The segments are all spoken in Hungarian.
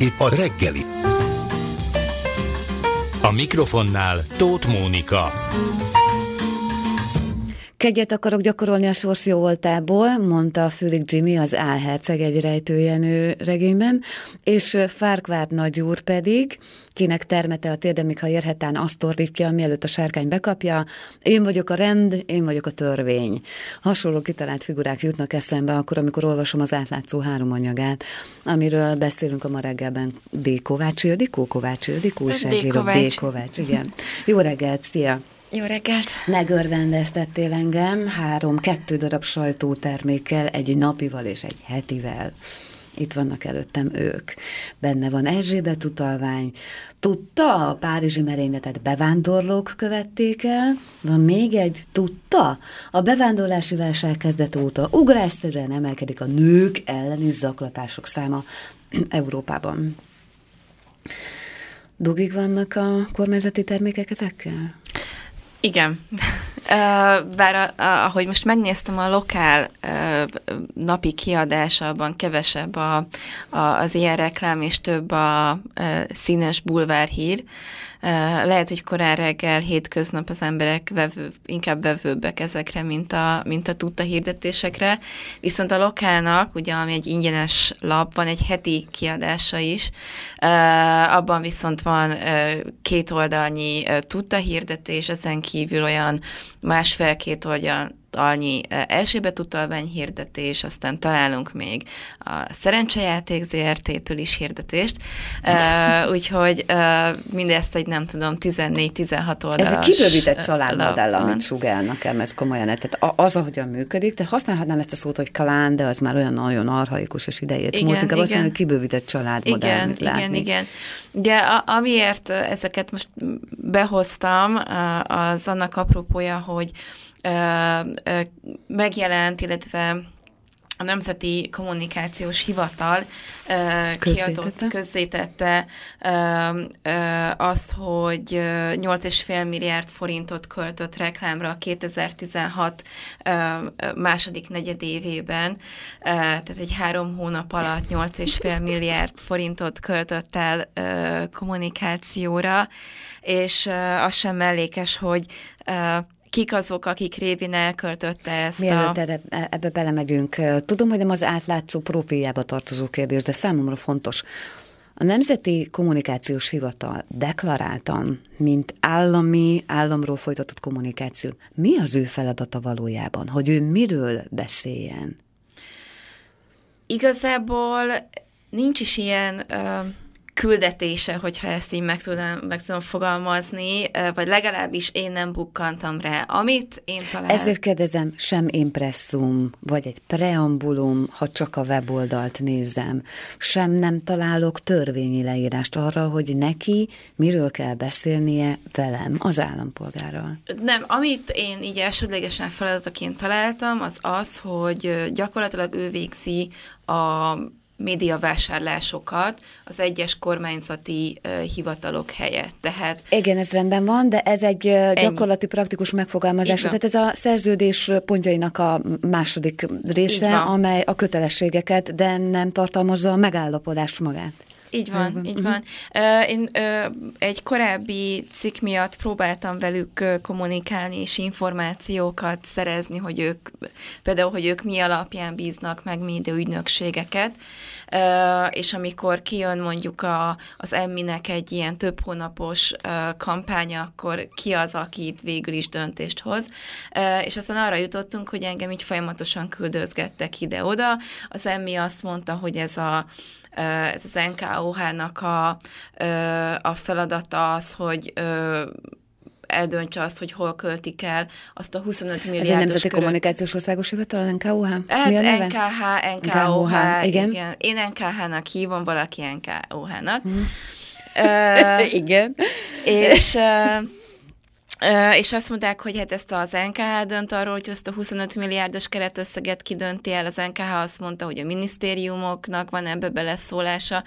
itt a reggeli. A mikrofonnál Tóth Mónika. Kegyet akarok gyakorolni a sors jó voltából, mondta Fülig Jimmy az Álherceg egy rejtőjenő regényben, és Fárkvár nagyúr pedig, kinek termete a térdemig, ha érhetán azt torrítja, mielőtt a sárkány bekapja, én vagyok a rend, én vagyok a törvény. Hasonló kitalált figurák jutnak eszembe akkor, amikor olvasom az átlátszó három anyagát, amiről beszélünk a ma reggelben D. Kovács Ildikó, Kovács Ildikó, újságíró D. Kovács, igen. Jó reggelt, szia! Jó reggelt! Megörvendeztettél engem három, kettő darab sajtótermékkel, egy napival és egy hetivel. Itt vannak előttem ők. Benne van Erzsébet utalvány. Tudta, a párizsi merényletet bevándorlók követték el. Van még egy, tudta? A bevándorlási válság kezdet óta ugrásszerűen emelkedik a nők elleni zaklatások száma Európában. Dugig vannak a kormányzati termékek ezekkel? Igen. Bár ahogy most megnéztem a lokál napi kiadásában kevesebb a, a, az ilyen reklám, és több a, színes bulvárhír, lehet, hogy korán reggel, hétköznap az emberek vevő, inkább vevőbbek ezekre, mint a, mint a tudta hirdetésekre. Viszont a lokálnak, ugye, ami egy ingyenes lap, van egy heti kiadása is, abban viszont van két oldalnyi tudta hirdetés, ezen kívül olyan másfél-két oldal, annyi Erzsébet utalvány hirdetés, aztán találunk még a szerencsejáték ZRT-től is hirdetést, uh, úgyhogy uh, mindezt egy nem tudom, 14-16 oldalas Ez egy kibővített családmodell, amit sugál nekem, ez komolyan. Tehát az, ahogyan működik, de használhatnám ezt a szót, hogy kalán, de az már olyan nagyon arhaikus és idejét igen, múlt, inkább azt mondom, hogy kibővített családmodell. Igen, igen, igen. Ugye a, amiért ezeket most behoztam, az annak apropója, hogy megjelent, illetve a Nemzeti Kommunikációs Hivatal kiadott, közzétette azt, hogy 8,5 milliárd forintot költött reklámra 2016 második negyedévében, tehát egy három hónap alatt 8,5 milliárd forintot költött el kommunikációra, és az sem mellékes, hogy kik azok, akik révén elköltötte ezt Mielőtt a... Erre, ebbe belemegyünk, tudom, hogy nem az átlátszó profiljába tartozó kérdés, de számomra fontos. A Nemzeti Kommunikációs Hivatal deklaráltan, mint állami, államról folytatott kommunikáció, mi az ő feladata valójában, hogy ő miről beszéljen? Igazából nincs is ilyen... Uh küldetése, hogyha ezt így meg tudom, meg tudom fogalmazni, vagy legalábbis én nem bukkantam rá. Amit én találtam... Ezért kérdezem, sem impresszum, vagy egy preambulum, ha csak a weboldalt nézem, sem nem találok törvényi leírást arra, hogy neki miről kell beszélnie velem, az állampolgárral. Nem, amit én így elsődlegesen feladataként találtam, az az, hogy gyakorlatilag ő végzi a médiavásárlásokat az egyes kormányzati hivatalok helyett. Tehát Igen, ez rendben van, de ez egy ennyi. gyakorlati praktikus megfogalmazás. Tehát ez a szerződés pontjainak a második része, amely a kötelességeket, de nem tartalmazza a megállapodást magát. Így van, Jogban. így van. Én egy korábbi cikk miatt próbáltam velük kommunikálni és információkat szerezni, hogy ők például, hogy ők mi alapján bíznak meg média ügynökségeket, és amikor kijön mondjuk a, az emminek egy ilyen több hónapos kampánya, akkor ki az, aki itt végül is döntést hoz. És aztán arra jutottunk, hogy engem így folyamatosan küldözgettek ide-oda. Az emmi azt mondta, hogy ez a ez az NKOH-nak a, a feladata az, hogy eldöntse azt, hogy hol költik el azt a 25 milliárdos... Ez egy Nemzeti körül... Kommunikációs Országos Hivatal, NKOH? Hát Mi a neve? NKH, NKOH, NKOH igen. igen. Én NKH-nak hívom, valaki NKOH-nak. Hmm. Uh, igen. És... Uh, és azt mondták, hogy hát ezt az NKH dönt arról, hogy ezt a 25 milliárdos keretösszeget kidönti el. Az NKH azt mondta, hogy a minisztériumoknak van ebbe beleszólása,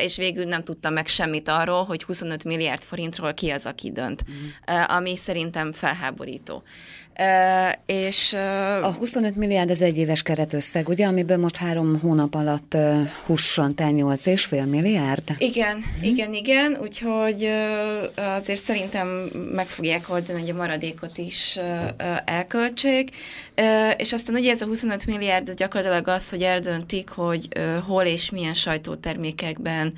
és végül nem tudta meg semmit arról, hogy 25 milliárd forintról ki az, aki dönt, mm. ami szerintem felháborító. És... A 25 milliárd az egyéves keretösszeg, ugye, amiben most három hónap alatt hussant el 8,5 milliárd? Igen, hmm. igen, igen, úgyhogy azért szerintem meg fogják oldani, hogy a maradékot is elköltsék, és aztán ugye ez a 25 milliárd az gyakorlatilag az, hogy eldöntik, hogy hol és milyen sajtótermékekben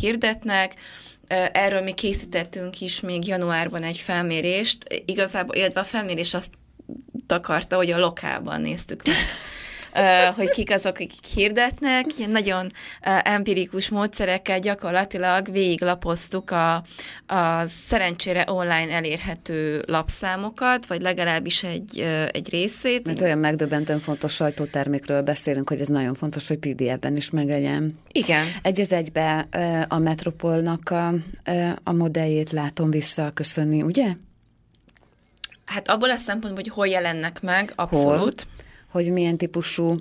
hirdetnek, Erről mi készítettünk is még januárban egy felmérést, igazából, illetve a felmérés azt takarta, hogy a lokálban néztük meg hogy kik azok, akik hirdetnek. Ilyen nagyon empirikus módszerekkel gyakorlatilag végiglapoztuk a, a szerencsére online elérhető lapszámokat, vagy legalábbis egy, egy részét. Mert olyan megdöbbentően fontos sajtótermékről beszélünk, hogy ez nagyon fontos, hogy PDF-ben is meglegyen. Igen. Egy az egybe a Metropolnak a, a modelljét látom visszaköszönni, ugye? Hát abból a szempontból, hogy hol jelennek meg, abszolút. Hol? Hogy milyen típusú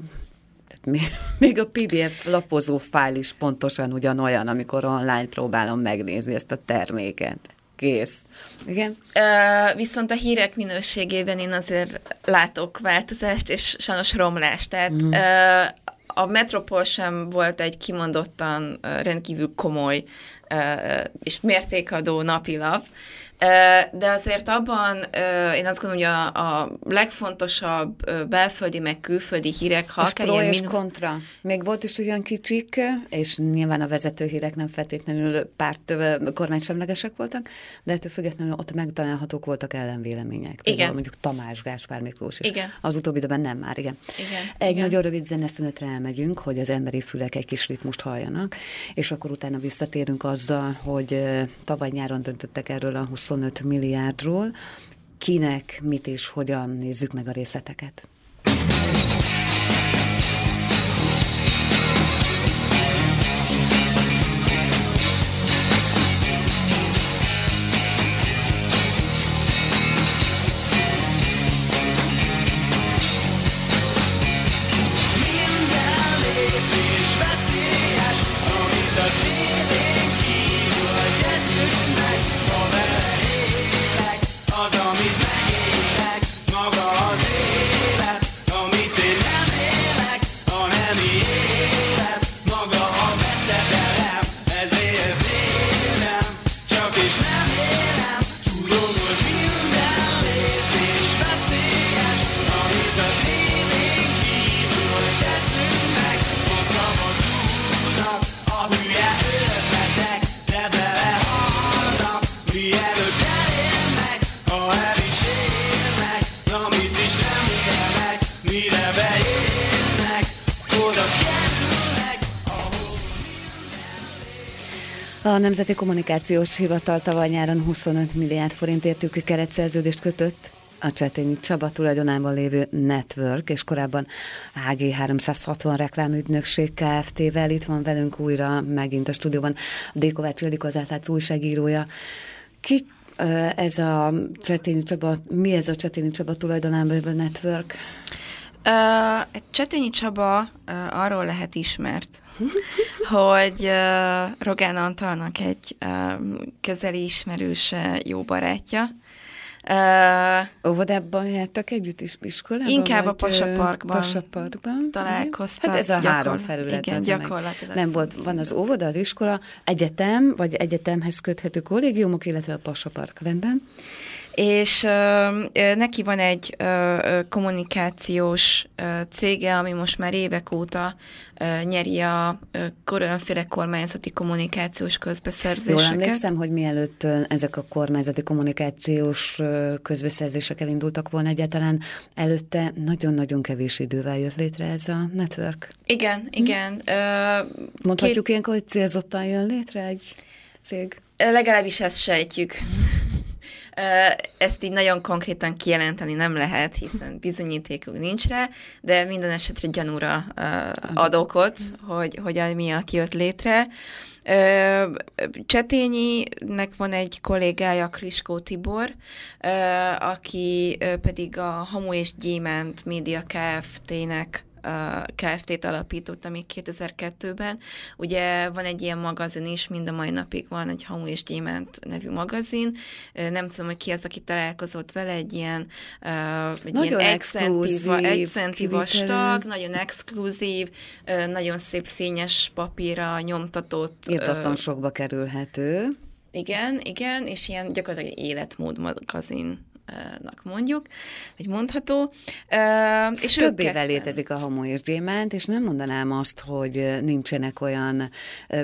még a PDF lapozó fájl is pontosan ugyanolyan, amikor online próbálom megnézni ezt a terméket. Kész. Igen? Uh, viszont a hírek minőségében én azért látok változást, és sajnos romlást. Tehát uh-huh. uh, a Metropol sem volt egy kimondottan rendkívül komoly és mértékadó napilap, de azért abban én azt gondolom, hogy a, a legfontosabb belföldi meg külföldi hírek, ha akár pro és kontra. Még volt is olyan kicsik, és nyilván a vezető hírek nem feltétlenül párt kormánysemlegesek voltak, de ettől függetlenül ott megtalálhatók voltak ellenvélemények. Például igen. mondjuk Tamás Gáspár Miklós is. Igen. Az utóbbiben nem már, igen. igen. Egy igen. nagyon rövid zeneszünetre elmegyünk, hogy az emberi fülek egy kis ritmust halljanak, és akkor utána visszatérünk azzal, hogy tavaly nyáron döntöttek erről a 20 25 milliárdról. Kinek, mit és hogyan nézzük meg a részleteket. A Nemzeti Kommunikációs Hivatal tavaly nyáron 25 milliárd forint értékű keretszerződést kötött a Csetényi Csaba tulajdonában lévő Network, és korábban AG 360 reklámügynökség Kft-vel. Itt van velünk újra megint a stúdióban Dékovács Ildikó, az átlátszó újságírója. Ki ez a Csetényi Csaba, mi ez a Csetényi Csaba tulajdonában lévő Network? Uh, Csetényi Csaba uh, arról lehet ismert, hogy uh, Rogán Antalnak egy uh, közeli ismerőse, jó barátja. Uh, Óvodában jártak együtt is iskolában? Inkább a Pasa Parkban, Pasa Parkban találkoztak. Hát ez a három felület. Igen, gyakorlatilag. Nem volt, van az óvoda, az iskola, egyetem, vagy egyetemhez köthető kollégiumok, illetve a Pasa Park rendben és neki van egy kommunikációs cége, ami most már évek óta nyeri a különféle kormányzati kommunikációs közbeszerzéseket. Jól emlékszem, hogy mielőtt ezek a kormányzati kommunikációs közbeszerzések elindultak volna egyáltalán, előtte nagyon-nagyon kevés idővel jött létre ez a network. Igen, hm? igen. Mondhatjuk Két... ilyenkor, hogy célzottan jön létre egy cég? Legalábbis ezt sejtjük. Ezt így nagyon konkrétan kijelenteni nem lehet, hiszen bizonyítékuk nincs rá, de minden esetre gyanúra ad okot, hogy, hogy miatt jött létre. Csetényinek van egy kollégája, Kriskó Tibor, aki pedig a Hamu és Gyémánt Média Kft-nek Kft-t alapított, még 2002-ben. Ugye van egy ilyen magazin is, mind a mai napig van, egy Hamu és Gyémánt nevű magazin. Nem tudom, hogy ki az, aki találkozott vele, egy ilyen, egy nagyon ilyen excentív, vastag, nagyon exkluzív, nagyon szép fényes papírra nyomtatott. Írtatlan sokba kerülhető. Igen, igen, és ilyen gyakorlatilag életmód magazin nak mondjuk, vagy mondható. És Több éve létezik a homo és gyémánt, és nem mondanám azt, hogy nincsenek olyan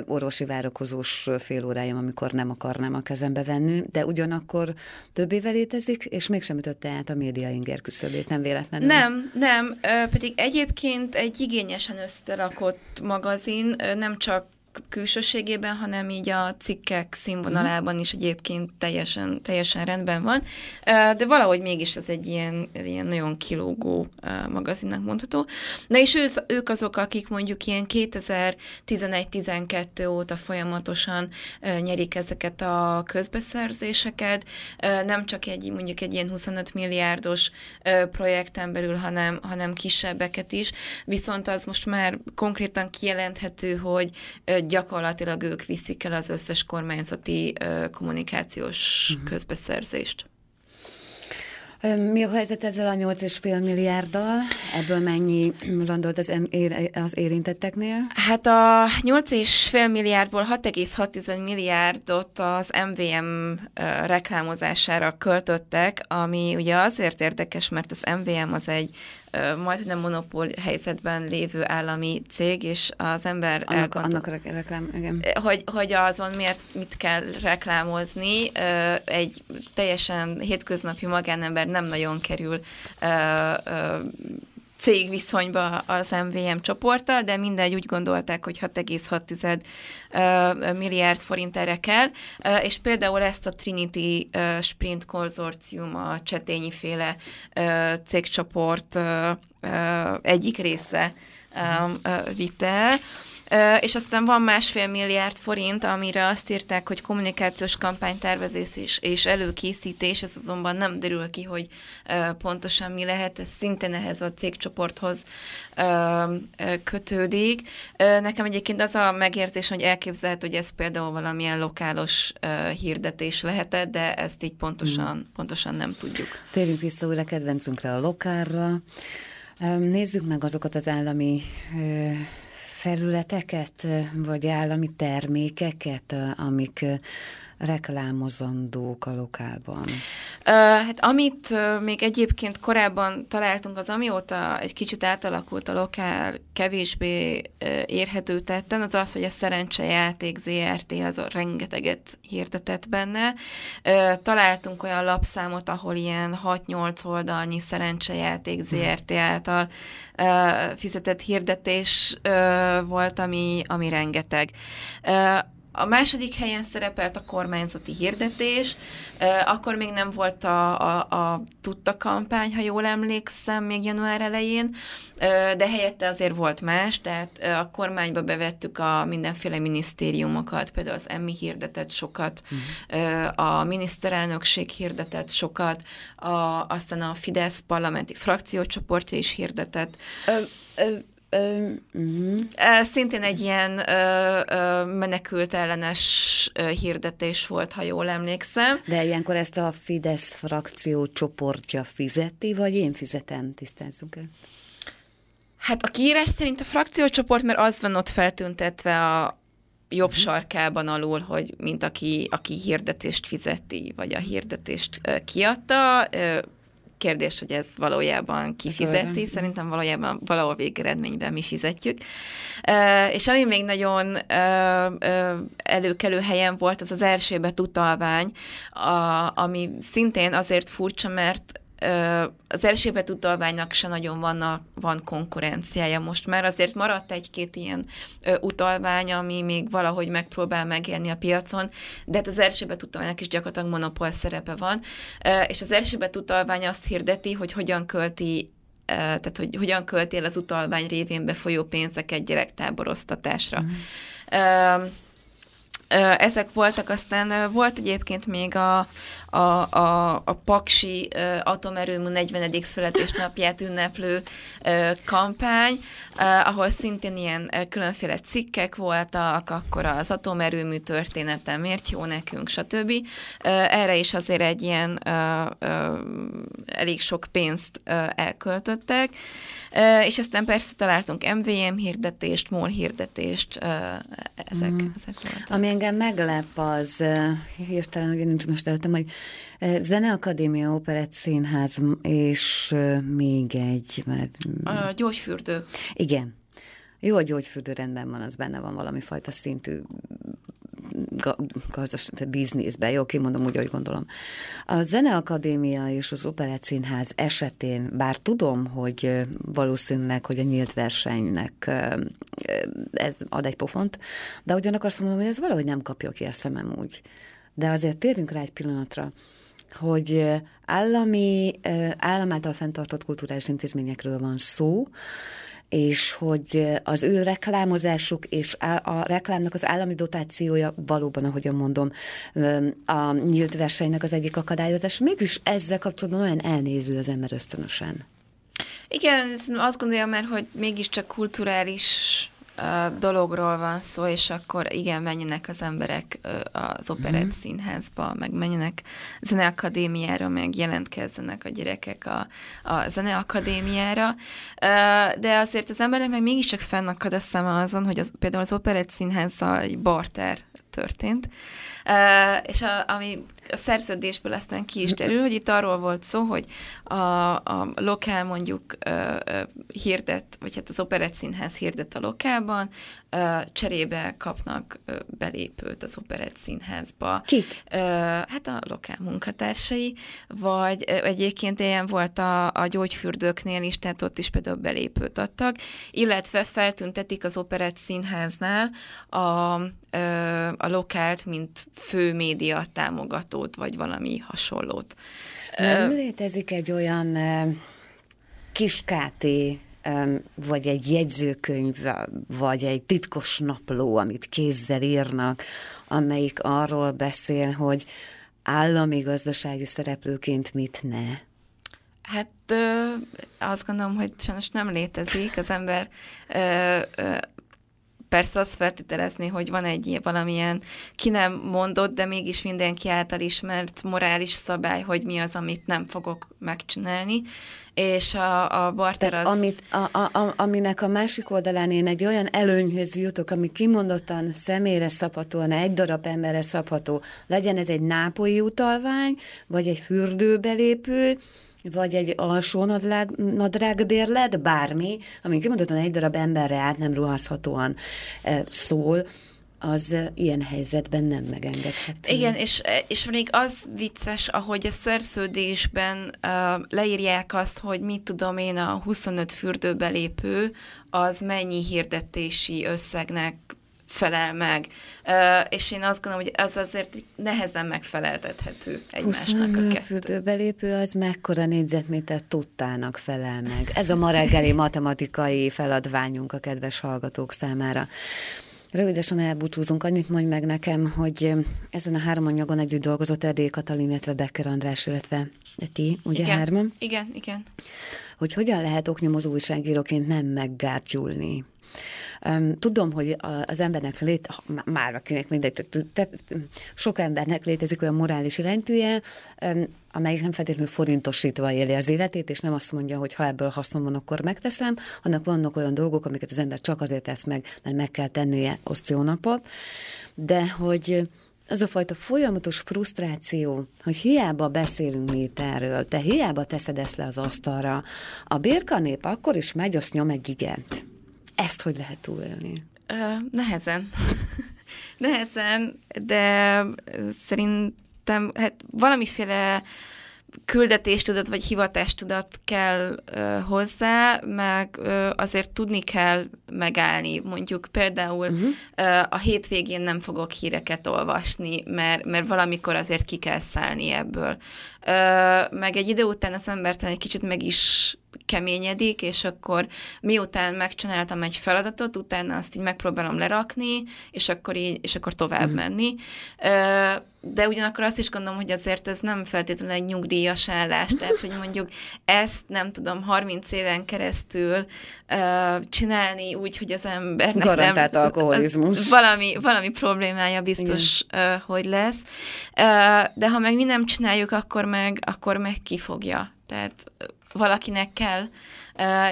orvosi várakozós fél óráim, amikor nem akarnám a kezembe venni, de ugyanakkor több éve létezik, és mégsem ütötte át a média inger küszöbét, nem véletlenül. Nem, nem, pedig egyébként egy igényesen összerakott magazin, nem csak külsőségében, hanem így a cikkek színvonalában is egyébként teljesen, teljesen rendben van, de valahogy mégis ez egy ilyen, ilyen nagyon kilógó magazinnak mondható. Na és ő, ők azok, akik mondjuk ilyen 2011-12 óta folyamatosan nyerik ezeket a közbeszerzéseket, nem csak egy mondjuk egy ilyen 25 milliárdos projekten belül, hanem, hanem kisebbeket is, viszont az most már konkrétan kijelenthető, hogy gyakorlatilag ők viszik el az összes kormányzati kommunikációs uh-huh. közbeszerzést. Mi a helyzet ezzel a 8,5 milliárddal? Ebből mennyi landolt az, az érintetteknél? Hát a 8,5 milliárdból 6,6 milliárdot az MVM reklámozására költöttek, ami ugye azért érdekes, mert az MVM az egy majd nem monopól helyzetben lévő állami cég, és az ember annak, annak reklám, igen. Hogy, hogy azon miért mit kell reklámozni, egy teljesen hétköznapi magánember nem nagyon kerül cégviszonyba az MVM csoporttal, de mindegy úgy gondolták, hogy 6,6 milliárd forint erre kell, és például ezt a Trinity Sprint konzorcium, a Csetényi féle cégcsoport egyik része vitte el, és aztán van másfél milliárd forint, amire azt írták, hogy kommunikációs kampánytervezés és, és előkészítés, ez azonban nem derül ki, hogy pontosan mi lehet, ez szintén ehhez a cégcsoporthoz kötődik. Nekem egyébként az a megérzés, hogy elképzelhető, hogy ez például valamilyen lokálos hirdetés lehetett, de ezt így pontosan, hmm. pontosan nem tudjuk. Térjünk vissza újra kedvencünkre a lokárra. Nézzük meg azokat az állami felületeket, vagy állami termékeket, amik reklámozandók a lokálban? Hát amit még egyébként korábban találtunk, az amióta egy kicsit átalakult a lokál kevésbé érhető tetten, az az, hogy a szerencsejáték ZRT az rengeteget hirdetett benne. Találtunk olyan lapszámot, ahol ilyen 6-8 oldalnyi szerencsejáték ZRT által fizetett hirdetés volt, ami, ami rengeteg. A második helyen szerepelt a kormányzati hirdetés, akkor még nem volt a, a, a tudta kampány, ha jól emlékszem, még január elején, de helyette azért volt más, tehát a kormányba bevettük a mindenféle minisztériumokat, például az EMMI hirdetett sokat, uh-huh. a miniszterelnökség hirdetett sokat, a, aztán a Fidesz parlamenti frakciócsoportja is hirdetett. Ö, ö, uh-huh. Szintén egy ilyen ö, ö, menekült ellenes ö, hirdetés volt, ha jól emlékszem. De ilyenkor ezt a Fidesz frakció csoportja fizeti, vagy én fizetem? Tisztázzuk ezt. Hát a kiírás szerint a frakciócsoport, mert az van ott feltüntetve a jobb uh-huh. sarkában alul, hogy mint aki, aki hirdetést fizeti, vagy a hirdetést kiadta, kérdés, hogy ez valójában kifizeti, szerintem valójában valahol végeredményben mi fizetjük. És ami még nagyon előkelő helyen volt, az az Erzsébet utalvány, ami szintén azért furcsa, mert az Erzsébet utalványnak se nagyon van, van konkurenciája most már. Azért maradt egy-két ilyen utalvány, ami még valahogy megpróbál megélni a piacon, de hát az Erzsébet utalványnak is gyakorlatilag monopól szerepe van, és az Erzsébet utalvány azt hirdeti, hogy hogyan költi tehát hogy hogyan költél az utalvány révén befolyó pénzeket gyerektáboroztatásra. Mm. Ezek voltak, aztán volt egyébként még a, a, a, a Paksi atomerőmű 40. születésnapját ünneplő kampány, ahol szintén ilyen különféle cikkek voltak, akkor az atomerőmű története, miért jó nekünk, stb. Erre is azért egy ilyen elég sok pénzt elköltöttek. És aztán persze találtunk MVM hirdetést, MOL hirdetést, ezek, mm. ezek voltak. Ami engem meglep, az hirtelen, hogy nincs most előttem, hogy Zeneakadémia, Operett Színház, és még egy, mert... A gyógyfürdő. Igen. Jó, a gyógyfürdő rendben van, az benne van valami fajta szintű gazdas, bizniszbe, jó, kimondom úgy, hogy gondolom. A Zeneakadémia és az Operett esetén, bár tudom, hogy valószínűleg, hogy a nyílt versenynek ez ad egy pofont, de ugyanakkor azt mondom, hogy ez valahogy nem kapja ki a szemem úgy. De azért térjünk rá egy pillanatra, hogy állami, állam által fenntartott kulturális intézményekről van szó, és hogy az ő reklámozásuk és a reklámnak az állami dotációja valóban, ahogyan mondom, a nyílt versenynek az egyik akadályozás. Mégis ezzel kapcsolatban olyan elnéző az ember ösztönösen. Igen, azt gondolja mert hogy mégiscsak kulturális dologról van szó, és akkor igen, menjenek az emberek az operett mm. színházba, meg menjenek zeneakadémiára, meg jelentkezzenek a gyerekek a, a zeneakadémiára. De azért az embernek meg mégiscsak fennakad a szeme azon, hogy az, például az operett színházzal egy barter történt, és a, ami a szerződésből aztán ki is derül, hogy itt arról volt szó, hogy a, a lokál mondjuk hirdet, vagy hát az operett színház hirdet a lokálban, cserébe kapnak belépőt az operett színházba. Kik? Hát a lokál munkatársai, vagy egyébként ilyen volt a, a gyógyfürdőknél is, tehát ott is például belépőt adtak, illetve feltüntetik az operett színháznál a, a lokált, mint fő média támogatót, vagy valami hasonlót. Nem létezik egy olyan kiskáté vagy egy jegyzőkönyv, vagy egy titkos napló, amit kézzel írnak, amelyik arról beszél, hogy állami gazdasági szereplőként mit ne? Hát ö, azt gondolom, hogy sajnos nem létezik. Az ember ö, ö, persze azt feltételezni, hogy van egy valamilyen ki nem mondott, de mégis mindenki által ismert morális szabály, hogy mi az, amit nem fogok megcsinálni, és a, a barter Tehát az... Amit, a, a, a, aminek a másik oldalán én egy olyan előnyhöz jutok, ami kimondottan személyre szabhatóan, egy darab emberre szabható, legyen ez egy nápolyi utalvány, vagy egy fürdőbelépő, vagy egy alsó nadrág, nadrágbérlet, bármi, ami kimondottan egy darab emberre át nem ruházhatóan e, szól, az ilyen helyzetben nem megengedhető. Igen, és, és még az vicces, ahogy a szerződésben uh, leírják azt, hogy mit tudom én, a 25 fürdőbelépő az mennyi hirdetési összegnek felel meg. És én azt gondolom, hogy az azért nehezen megfeleltethető egymásnak a kettő. fürdőbelépő az mekkora négyzetméter tudtának felel meg. Ez a ma reggeli matematikai feladványunk a kedves hallgatók számára. Rövidesen elbúcsúzunk, annyit mondj meg nekem, hogy ezen a három anyagon együtt dolgozott Erdély Katalin, illetve Becker András, illetve ti, ugye igen, hárman? Igen, igen. Hogy hogyan lehet oknyomozó újságíróként nem meggátjulni Tudom, hogy az embernek lét, már akinek mindegy, sok embernek létezik olyan morális iránytűje, amelyik nem feltétlenül forintosítva éli az életét, és nem azt mondja, hogy ha ebből hasznom van, akkor megteszem, annak vannak olyan dolgok, amiket az ember csak azért tesz meg, mert meg kell tennie osztjónapot, de hogy az a fajta folyamatos frusztráció, hogy hiába beszélünk mi itt erről, te hiába teszed ezt le az asztalra, a birkanép akkor is megy, azt nyom egy igent. Ezt hogy lehet túlélni? Uh, nehezen. nehezen, de szerintem hát valamiféle küldetéstudat vagy hivatástudat kell uh, hozzá, meg uh, azért tudni kell megállni. Mondjuk például uh-huh. uh, a hétvégén nem fogok híreket olvasni, mert, mert valamikor azért ki kell szállni ebből. Uh, meg egy idő után az embert egy kicsit meg is keményedik, és akkor miután megcsináltam egy feladatot, utána azt így megpróbálom lerakni, és akkor így, és akkor tovább mm. menni. De ugyanakkor azt is gondolom, hogy azért ez nem feltétlenül egy nyugdíjas állás, tehát hogy mondjuk ezt nem tudom 30 éven keresztül csinálni úgy, hogy az ember Garantált nem, alkoholizmus. Valami, valami problémája biztos, uh, hogy lesz. De ha meg mi nem csináljuk, akkor meg, akkor meg kifogja. Tehát valakinek kell,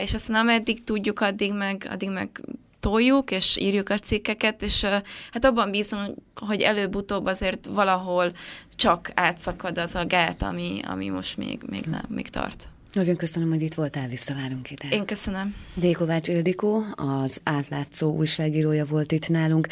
és aztán ameddig tudjuk, addig meg, addig meg toljuk, és írjuk a cikkeket, és hát abban bízom, hogy előbb-utóbb azért valahol csak átszakad az a gát, ami, ami most még, még nem, még tart. Nagyon köszönöm, hogy itt voltál, visszavárunk ide. Én köszönöm. Dékovács Ildikó, az átlátszó újságírója volt itt nálunk.